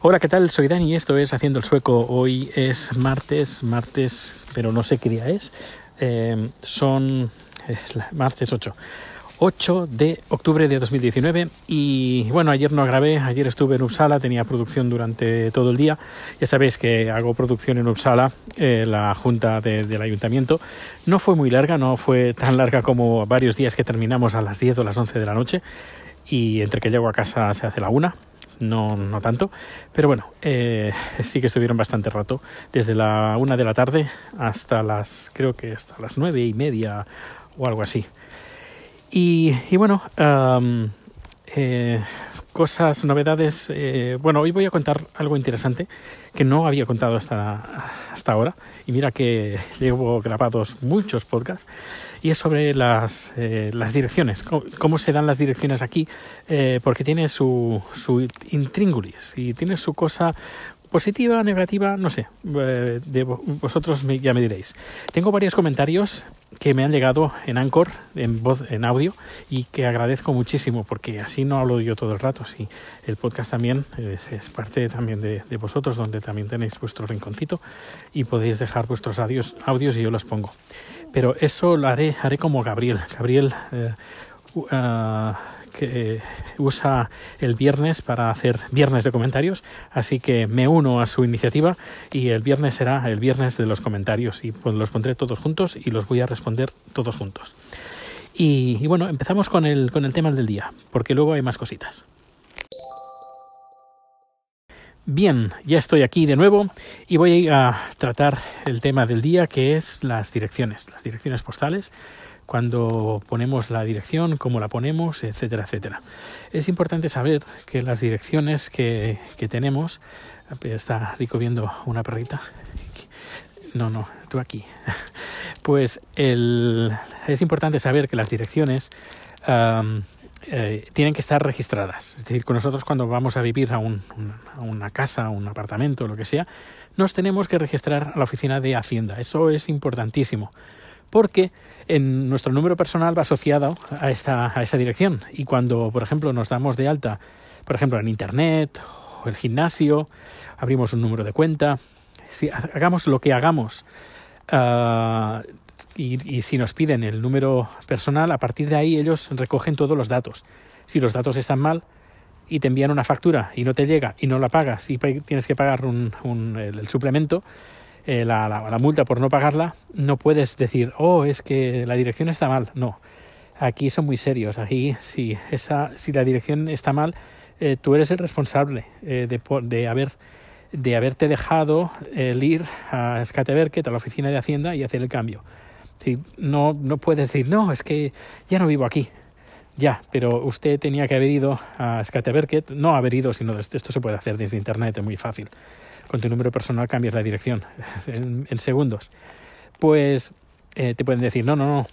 Hola, ¿qué tal? Soy Dani y esto es Haciendo el Sueco. Hoy es martes, martes, pero no sé qué día es. Eh, son es martes 8. 8 de octubre de 2019 y bueno, ayer no grabé, ayer estuve en Uppsala, tenía producción durante todo el día, ya sabéis que hago producción en Uppsala, eh, la junta de, del ayuntamiento, no fue muy larga, no fue tan larga como varios días que terminamos a las 10 o las 11 de la noche y entre que llego a casa se hace la una, no, no tanto, pero bueno, eh, sí que estuvieron bastante rato, desde la una de la tarde hasta las, creo que hasta las nueve y media o algo así. Y, y bueno, eh, cosas, novedades. Eh, bueno, hoy voy a contar algo interesante que no había contado hasta, hasta ahora. Y mira que llevo grabados muchos podcasts. Y es sobre las, eh, las direcciones, cómo, se dan las direcciones aquí, eh, porque tiene su, su intríngulis y tiene su cosa positiva, negativa, no sé, vosotros ya me diréis. Tengo varios comentarios que me han llegado en Anchor, en voz, en audio, y que agradezco muchísimo, porque así no hablo yo todo el rato, así el podcast también es, parte también de, de, vosotros, donde también tenéis vuestro rinconcito y podéis dejar vuestros audios, audios y yo los pongo. Pero eso lo haré, haré como Gabriel. Gabriel uh, que usa el viernes para hacer viernes de comentarios, así que me uno a su iniciativa y el viernes será el viernes de los comentarios y pues los pondré todos juntos y los voy a responder todos juntos. Y, y bueno, empezamos con el, con el tema del día, porque luego hay más cositas. Bien, ya estoy aquí de nuevo y voy a tratar el tema del día que es las direcciones, las direcciones postales cuando ponemos la dirección, cómo la ponemos, etcétera, etcétera. Es importante saber que las direcciones que, que tenemos, está rico viendo una perrita, no, no, tú aquí. Pues el, es importante saber que las direcciones um, eh, tienen que estar registradas. Es decir, con nosotros cuando vamos a vivir a, un, a una casa, un apartamento, lo que sea, nos tenemos que registrar a la oficina de Hacienda. Eso es importantísimo porque en nuestro número personal va asociado a, esta, a esa dirección. Y cuando, por ejemplo, nos damos de alta, por ejemplo, en Internet o el gimnasio, abrimos un número de cuenta, si hagamos lo que hagamos uh, y, si nos piden el número personal, a partir de ahí ellos recogen todos los datos. Si los datos están mal, y te envían una factura y no te llega y no la pagas y tienes que pagar un, un, el suplemento, eh, la, la, multa por no pagarla, no puedes decir, oh, es que la dirección está mal. No, aquí son muy serios. Aquí, si, esa, si la dirección está mal, eh, tú eres el responsable eh, de, de, haber, de haberte dejado el ir a Skateverket, a la oficina de Hacienda, y hacer el cambio. No, no puedes decir, no, es que ya no vivo aquí. Ya, pero usted tenía que haber ido a Skateverket, no haber ido, sino esto se puede hacer desde Internet, es muy fácil con tu número personal cambias la dirección en, segundos. Pues eh, te pueden decir, no, no, no,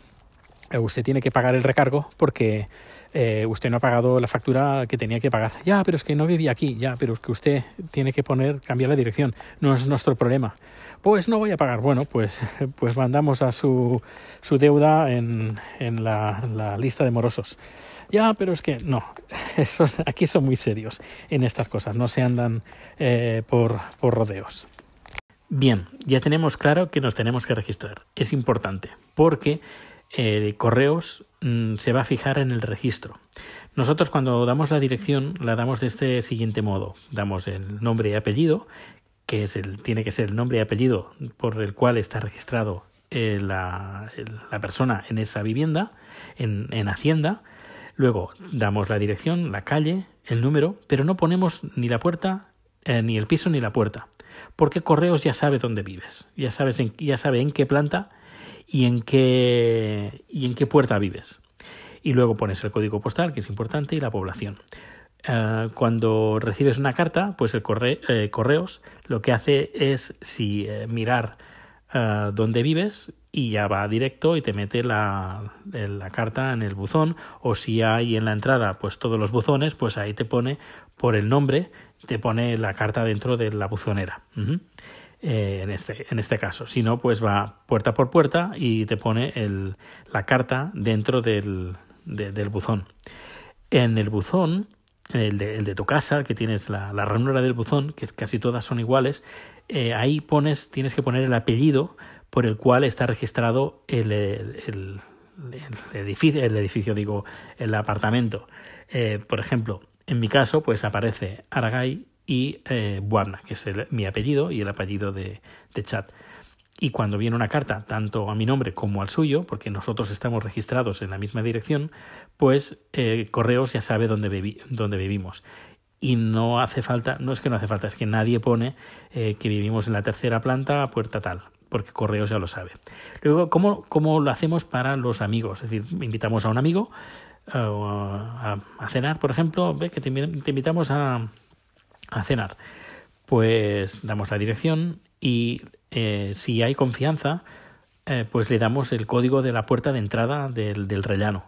eh, usted tiene que pagar el recargo porque eh, usted no ha pagado la factura que tenía que pagar. Ya, pero es que no vivía aquí, ya, pero es que usted tiene que poner, cambiar la dirección, no es nuestro problema. Pues no voy a pagar. Bueno, pues, pues mandamos a su, su deuda en, en la, la lista de morosos. Ya, pero es que no, aquí son muy serios en estas cosas, no se andan eh, por, rodeos. Bien, ya tenemos claro que nos tenemos que registrar. Es importante porque eh, correos mmm, se va a fijar en el registro. Nosotros cuando damos la dirección la damos de este siguiente modo. Damos el nombre y apellido, que es el, tiene que ser el nombre y apellido por el cual está registrado eh, la, persona en esa vivienda, en, en Hacienda. Luego damos la dirección, la calle, el número, pero no ponemos ni la puerta, eh, ni el piso, ni la puerta. Porque Correos ya sabe dónde vives, ya, sabes en, ya sabe en qué planta y en qué, y en qué puerta vives. Y luego pones el código postal, que es importante, y la población. Uh, cuando recibes una carta, pues el corre eh, correos lo que hace es si eh, mirar dónde vives y ya va directo y te mete la, la, carta en el buzón o si hay en la entrada pues todos los buzones pues ahí te pone por el nombre te pone la carta dentro de la buzonera. Eh, en, este, en este caso. Si no pues va puerta por puerta y te pone el, la carta dentro del, de, del buzón. En el buzón el de, el de tu casa, que tienes la, la, ranura del buzón, que casi todas son iguales, eh, ahí pones, tienes que poner el apellido por el cual está registrado el, edificio, el edificio, digo, el apartamento. Eh, por ejemplo, en mi caso, pues aparece Aragay y eh, que es mi apellido y el apellido de, de chat. Y cuando viene una carta, tanto a mi nombre como al suyo, porque nosotros estamos registrados en la misma dirección, pues eh, Correos ya sabe dónde, dónde vivimos. Y no hace falta, no es que no hace falta, es que nadie pone eh, que vivimos en la tercera planta, puerta tal, porque Correos ya lo sabe. Luego, ¿cómo, cómo lo hacemos para los amigos? Es decir, invitamos a un amigo eh, a, cenar, por ejemplo, ve que te, invitamos a, a cenar. Pues damos la dirección y eh, si hay confianza, eh, pues le damos el código de la puerta de entrada del, del, rellano.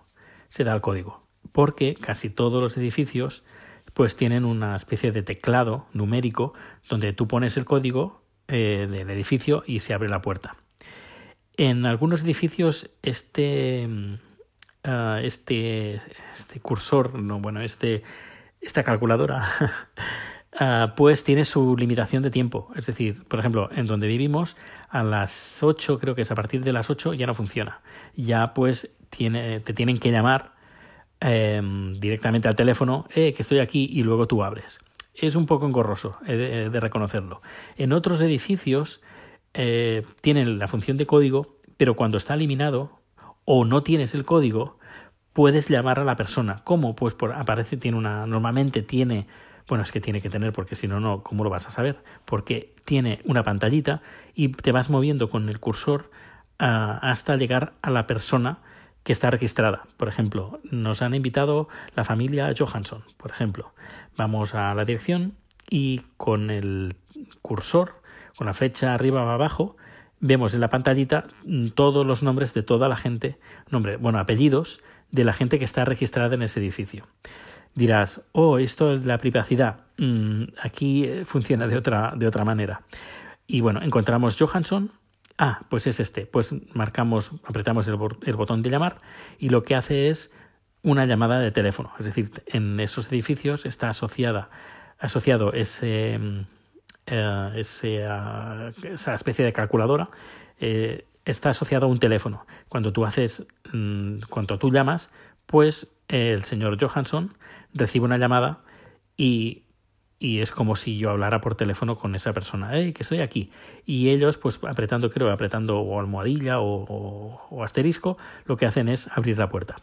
Se da el código. Porque casi todos los edificios pues tienen una especie de teclado numérico donde tú pones el código eh, del edificio y se abre la puerta. En algunos edificios este, uh, este, este cursor, no, bueno, este, esta calculadora Uh, pues tiene su limitación de tiempo. Es decir, por ejemplo, en donde vivimos, a las 8, creo que es a partir de las 8, ya no funciona. Ya pues tiene, te tienen que llamar eh, directamente al teléfono, eh, que estoy aquí, y luego tú abres. Es un poco engorroso, de, reconocerlo. En otros edificios eh, tienen la función de código, pero cuando está eliminado o no tienes el código, puedes llamar a la persona. ¿Cómo? Pues por, aparece, tiene una, normalmente tiene bueno, es que tiene que tener, porque si no, no, ¿cómo lo vas a saber? Porque tiene una pantallita y te vas moviendo con el cursor uh, hasta llegar a la persona que está registrada. Por ejemplo, nos han invitado la familia Johansson, por ejemplo. Vamos a la dirección y con el cursor, con la flecha arriba o abajo, vemos en la pantallita todos los nombres de toda la gente, nombre, bueno, apellidos de la gente que está registrada en ese edificio dirás, oh, esto es la privacidad. Mm, aquí eh, funciona de otra, de otra manera. Y bueno, encontramos Johansson. Ah, pues es este. Pues marcamos, apretamos el, botón de llamar y lo que hace es una llamada de teléfono. Es decir, en esos edificios está asociada, asociado ese, ese, uh, esa especie de calculadora. Eh, está asociado a un teléfono. Cuando tú haces, mm, cuando tú llamas, pues el señor Johansson recibe una llamada y, y, es como si yo hablara por teléfono con esa persona, hey, que estoy aquí. Y ellos, pues apretando, creo, apretando o almohadilla o, asterisco, lo que hacen es abrir la puerta.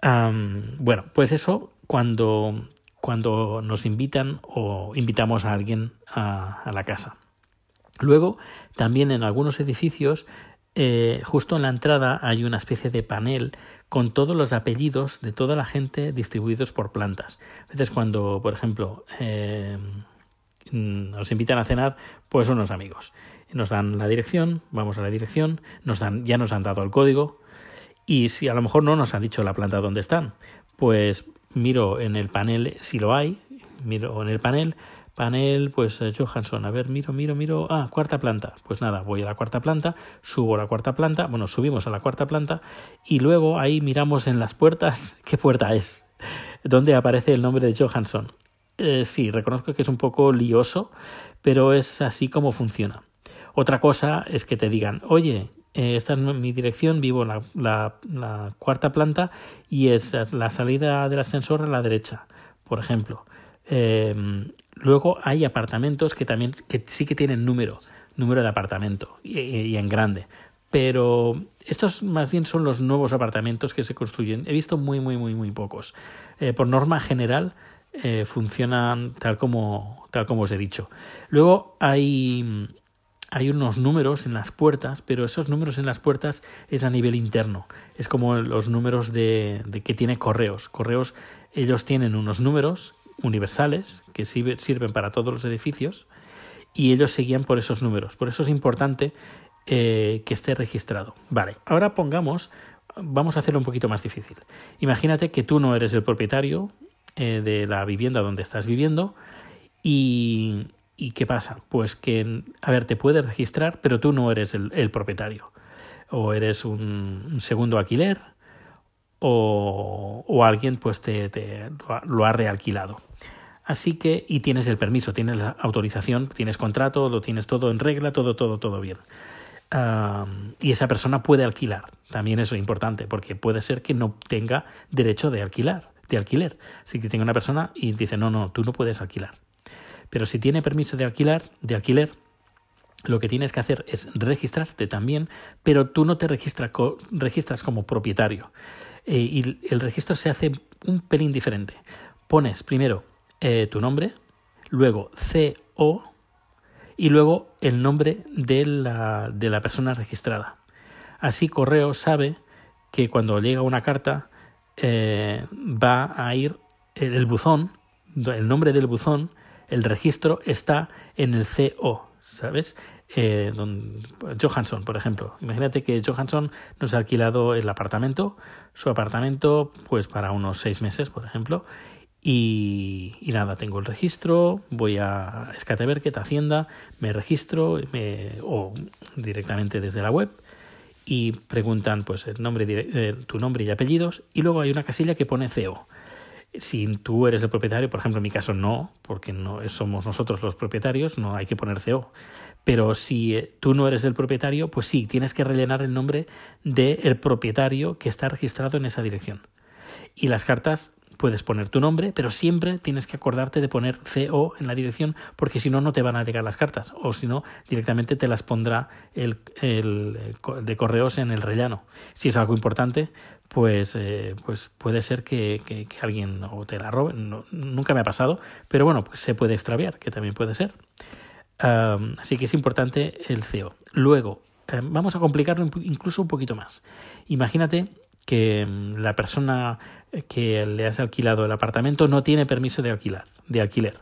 Bueno, pues eso cuando, cuando nos invitan o invitamos a alguien a, a la casa. Luego, también en algunos edificios eh, justo en la entrada hay una especie de panel con todos los apellidos de toda la gente distribuidos por plantas. A veces cuando, por ejemplo, eh, nos invitan a cenar, pues unos amigos. Nos dan la dirección, vamos a la dirección, nos dan, ya nos han dado el código y si a lo mejor no nos han dicho la planta donde están, pues miro en el panel si lo hay, miro en el panel Panel, pues eh, Johansson, a ver, miro, miro, miro. Ah, cuarta planta. Pues nada, voy a la cuarta planta, subo a la cuarta planta, bueno, subimos a la cuarta planta y luego ahí miramos en las puertas qué puerta es, donde aparece el nombre de Johansson. Eh, sí, reconozco que es un poco lioso, pero es así como funciona. Otra cosa es que te digan, oye, eh, esta es mi dirección, vivo en la, la, la cuarta planta y es la salida del ascensor a la derecha, por ejemplo. Eh, luego hay apartamentos que también que sí que tienen número, número de apartamento y, y, en grande. Pero estos más bien son los nuevos apartamentos que se construyen. He visto muy, muy, muy, muy pocos. Eh, por norma general eh, funcionan tal como, tal como os he dicho. Luego hay, hay unos números en las puertas, pero esos números en las puertas es a nivel interno. Es como los números de, de que tiene correos. Correos, ellos tienen unos números universales que sirven para todos los edificios y ellos seguían por esos números. Por eso es importante eh, que esté registrado. Vale, ahora pongamos, vamos a hacerlo un poquito más difícil. Imagínate que tú no eres el propietario eh, de la vivienda donde estás viviendo y, y, ¿qué pasa? Pues que, a ver, te puedes registrar, pero tú no eres el, propietario. O eres un segundo alquiler o, o alguien pues te, te, lo ha realquilado. Así que, y tienes el permiso, tienes la autorización, tienes contrato, lo tienes todo en regla, todo, todo, todo bien. Y esa persona puede alquilar. También eso es importante, porque puede ser que no tenga derecho de alquilar, de alquiler. Así que tenga una persona y dice, no, no, tú no puedes alquilar. Pero si tiene permiso de alquilar, de alquiler, lo que tienes que hacer es registrarte también, pero tú no te registras como propietario. Eh, y el registro se hace un pelín diferente. Pones primero eh, tu nombre, luego CO y luego el nombre de la, de la persona registrada. Así Correo sabe que cuando llega una carta eh, va a ir el, buzón, el nombre del buzón, el registro está en el CO, ¿sabes? Eh, don Johansson, por ejemplo. Imagínate que Johansson nos ha alquilado el apartamento, su apartamento, pues para unos seis meses, por ejemplo, y, nada, tengo el registro, voy a Skateverket, Hacienda, me registro o directamente desde la web y preguntan pues el nombre, eh, tu nombre y apellidos y luego hay una casilla que pone CEO. Si tú eres el propietario, por ejemplo, en mi caso no, porque no somos nosotros los propietarios, no hay que poner CEO. Pero si eh, tú no eres el propietario, pues sí, tienes que rellenar el nombre del propietario que está registrado en esa dirección. Y las cartas puedes poner tu nombre, pero siempre tienes que acordarte de poner CO en la dirección porque si no, no te van a llegar las cartas o si no, directamente te las pondrá el, el, de correos en el rellano. Si es algo importante, pues, eh, pues puede ser que, que, alguien o te la robe. nunca me ha pasado, pero bueno, pues se puede extraviar, que también puede ser. así que es importante el CO. Luego, eh, vamos a complicarlo incluso un poquito más. Imagínate que mm, la persona que le has alquilado el apartamento no tiene permiso de alquilar, de alquiler.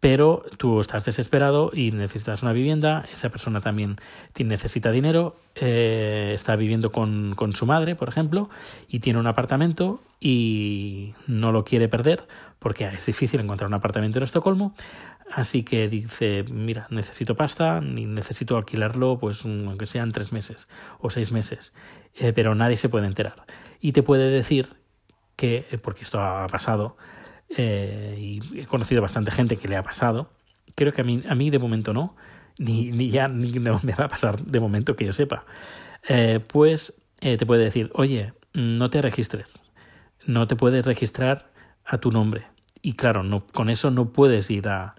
Pero tú estás desesperado y necesitas una vivienda, esa persona también necesita dinero, eh, está viviendo con, con su madre, por ejemplo, y tiene un apartamento y no lo quiere perder porque es difícil encontrar un apartamento en Estocolmo. Así que dice, mira, necesito pasta y necesito alquilarlo, pues aunque sean tres meses o seis meses, eh, pero nadie se puede enterar. Y te puede decir que, eh, porque esto ha pasado, eh, y he conocido bastante gente que le ha pasado, creo que a mí, a mí de momento no, ni, ni ya ni me va a pasar de momento que yo sepa, pues te puede decir, oye, no te registres, no te puedes registrar a tu nombre. Y claro, con eso no puedes ir a,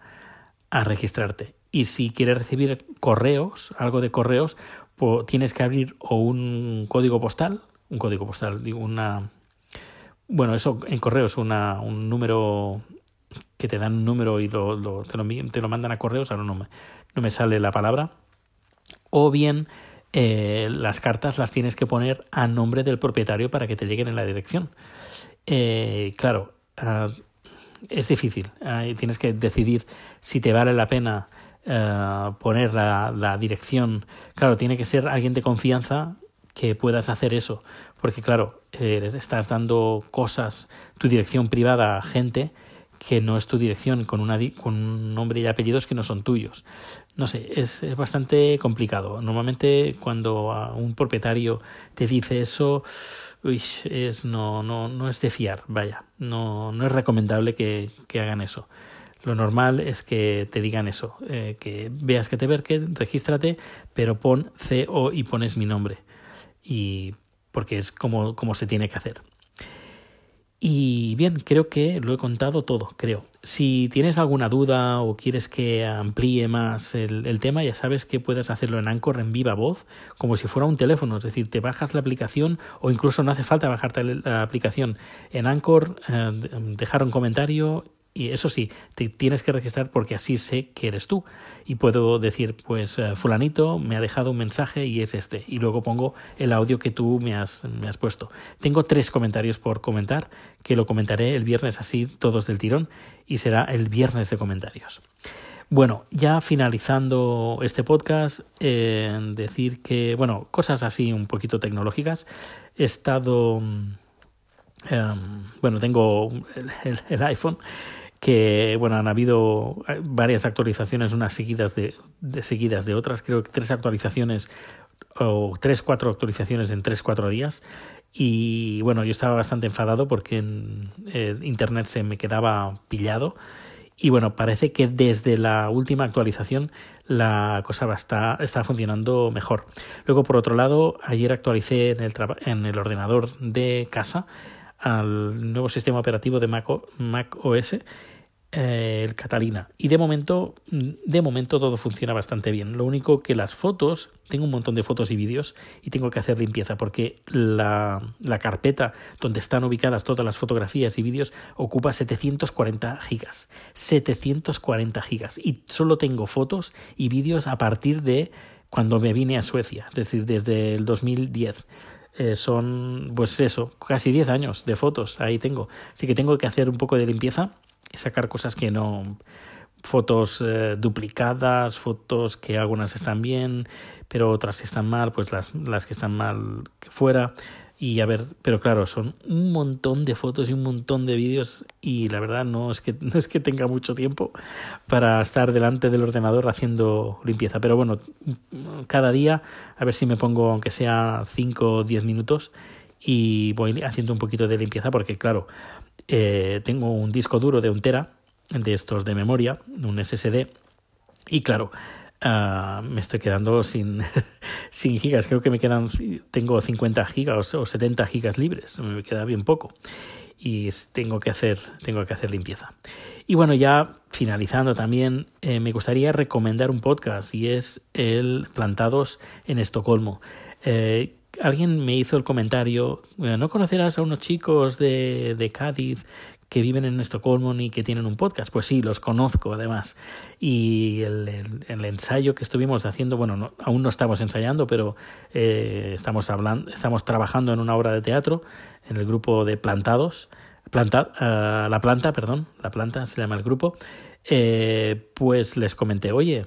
a registrarte. Y si quieres recibir correos, algo de correos, pues tienes que abrir o un código postal, un código postal, digo, una... Bueno, eso en correos, una, un número que te dan un número y lo, te, lo, te, lo, mandan a correos, ahora no me, no me sale la palabra. O bien eh, las cartas las tienes que poner a nombre del propietario para que te lleguen en la dirección. Eh, claro, uh, es difícil. tienes que decidir si te vale la pena uh, poner la, la, dirección. Claro, tiene que ser alguien de confianza que puedas hacer eso. Porque, claro, eh, estás dando cosas, tu dirección privada a gente que no es tu dirección, con, una, con un nombre y apellidos que no son tuyos. No sé, es, es bastante complicado. Normalmente cuando un propietario te dice eso, uy, es, no, no, no es de fiar, vaya, no, no es recomendable que, que hagan eso. Lo normal es que te digan eso, eh, que veas que te verquen, regístrate, pero pon CO y pones mi nombre. Y porque es como, como se tiene que hacer. Y bien, creo que lo he contado todo, creo. Si tienes alguna duda o quieres que amplíe más el, el, tema, ya sabes que puedes hacerlo en Anchor en viva voz, como si fuera un teléfono. Es decir, te bajas la aplicación o incluso no hace falta bajarte la aplicación en Anchor, eh, dejar un comentario y eso sí, te tienes que registrar porque así sé que eres tú. Y puedo decir, pues eh, fulanito me ha dejado un mensaje y es este. Y luego pongo el audio que tú me has, me has puesto. Tengo tres comentarios por comentar, que lo comentaré el viernes así, todos del tirón, y será el viernes de comentarios. Bueno, ya finalizando este podcast, eh, decir que, bueno, cosas así un poquito tecnológicas. He estado... Eh, bueno, tengo el iPhone que bueno han habido varias actualizaciones unas seguidas de, seguidas de otras creo que tres actualizaciones o tres cuatro actualizaciones en tres cuatro días y bueno yo estaba bastante enfadado porque en internet se me quedaba pillado y bueno, parece que desde la última actualización la cosa va está, está funcionando mejor. Luego, por otro lado, ayer actualicé en el, en el ordenador de casa al nuevo sistema operativo de Mac, Mac OS eh, el Catalina. Y de momento, de momento todo funciona bastante bien. Lo único que las fotos, tengo un montón de fotos y vídeos y tengo que hacer limpieza porque la, la carpeta donde están ubicadas todas las fotografías y vídeos ocupa 740 gigas. 740 gigas. Y solo tengo fotos y vídeos a partir de cuando me vine a Suecia, es decir, desde el 2010. Eh, son, pues eso, casi 10 años de fotos, ahí tengo. Así que tengo que hacer un poco de limpieza sacar cosas que no fotos eh, duplicadas, fotos que algunas están bien, pero otras están mal, pues las, las que están mal que fuera. Y a ver, pero claro, son un montón de fotos y un montón de vídeos y la verdad no es que no es que tenga mucho tiempo para estar delante del ordenador haciendo limpieza, pero bueno, cada día a ver si me pongo aunque sea 5 o 10 minutos y voy haciendo un poquito de limpieza porque claro, eh, tengo un disco duro de un tera, de estos de memoria, un SSD, y claro, uh, me estoy quedando sin, sin gigas. Creo que me quedan, tengo 50 gigas o 70 gigas libres, me queda bien poco. Y tengo que hacer, tengo que hacer limpieza. Y bueno, ya finalizando también, eh, me gustaría recomendar un podcast y es el Plantados en Estocolmo. Eh, alguien me hizo el comentario, ¿no conocerás a unos chicos de, Cádiz que viven en Estocolmo y que tienen un podcast. Pues sí, los conozco además. Y el, ensayo que estuvimos haciendo, bueno, aún no estamos ensayando, pero eh, estamos, hablando, estamos trabajando en una obra de teatro en el grupo de Plantados. Planta, uh, la planta, perdón, la planta se llama el grupo. Eh, pues les comenté, oye,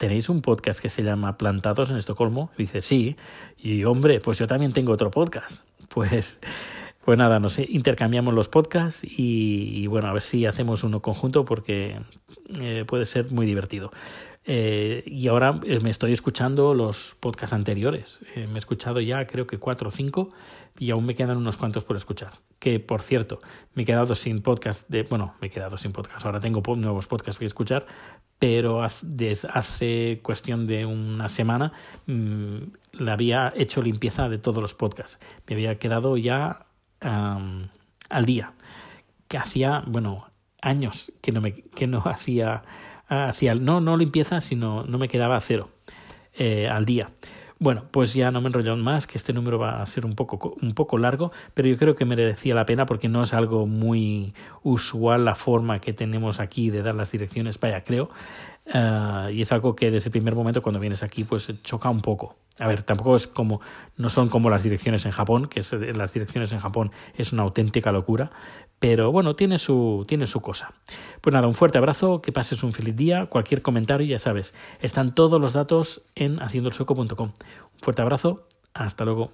¿tenéis un podcast que se llama Plantados en Estocolmo? Y dice, sí. Y hombre, pues yo también tengo otro podcast. Pues, pues nada, no sé, intercambiamos los podcasts y, bueno, a ver si hacemos uno conjunto porque eh, puede ser muy divertido. Eh, y ahora eh, me estoy escuchando los podcasts anteriores. me he escuchado ya creo que cuatro o cinco y aún me quedan unos cuantos por escuchar. Que por cierto, me he quedado sin podcast de. Bueno, me he quedado sin podcast. Ahora tengo nuevos podcasts que escuchar, pero desde hace cuestión de una semana mmm, le había hecho limpieza de todos los podcasts. Me había quedado ya al día. Que hacía, bueno, años que no, me, que no hacía, hacía, no, no limpieza, sino no me quedaba a cero eh, al día. Bueno, pues ya no me enrollo más, que este número va a ser un poco, un poco largo, pero yo creo que merecía la pena porque no es algo muy usual la forma que tenemos aquí de dar las direcciones, vaya, creo. Uh, y es algo que desde el primer momento cuando vienes aquí pues choca un poco. A ver, tampoco es como, no son como las direcciones en Japón, que es, las direcciones en Japón es una auténtica locura, pero bueno, tiene su, tiene su cosa. Pues nada, un fuerte abrazo, que pases un feliz día, cualquier comentario, ya sabes, están todos los datos en haciendoelsueco.com. Un fuerte abrazo, hasta luego.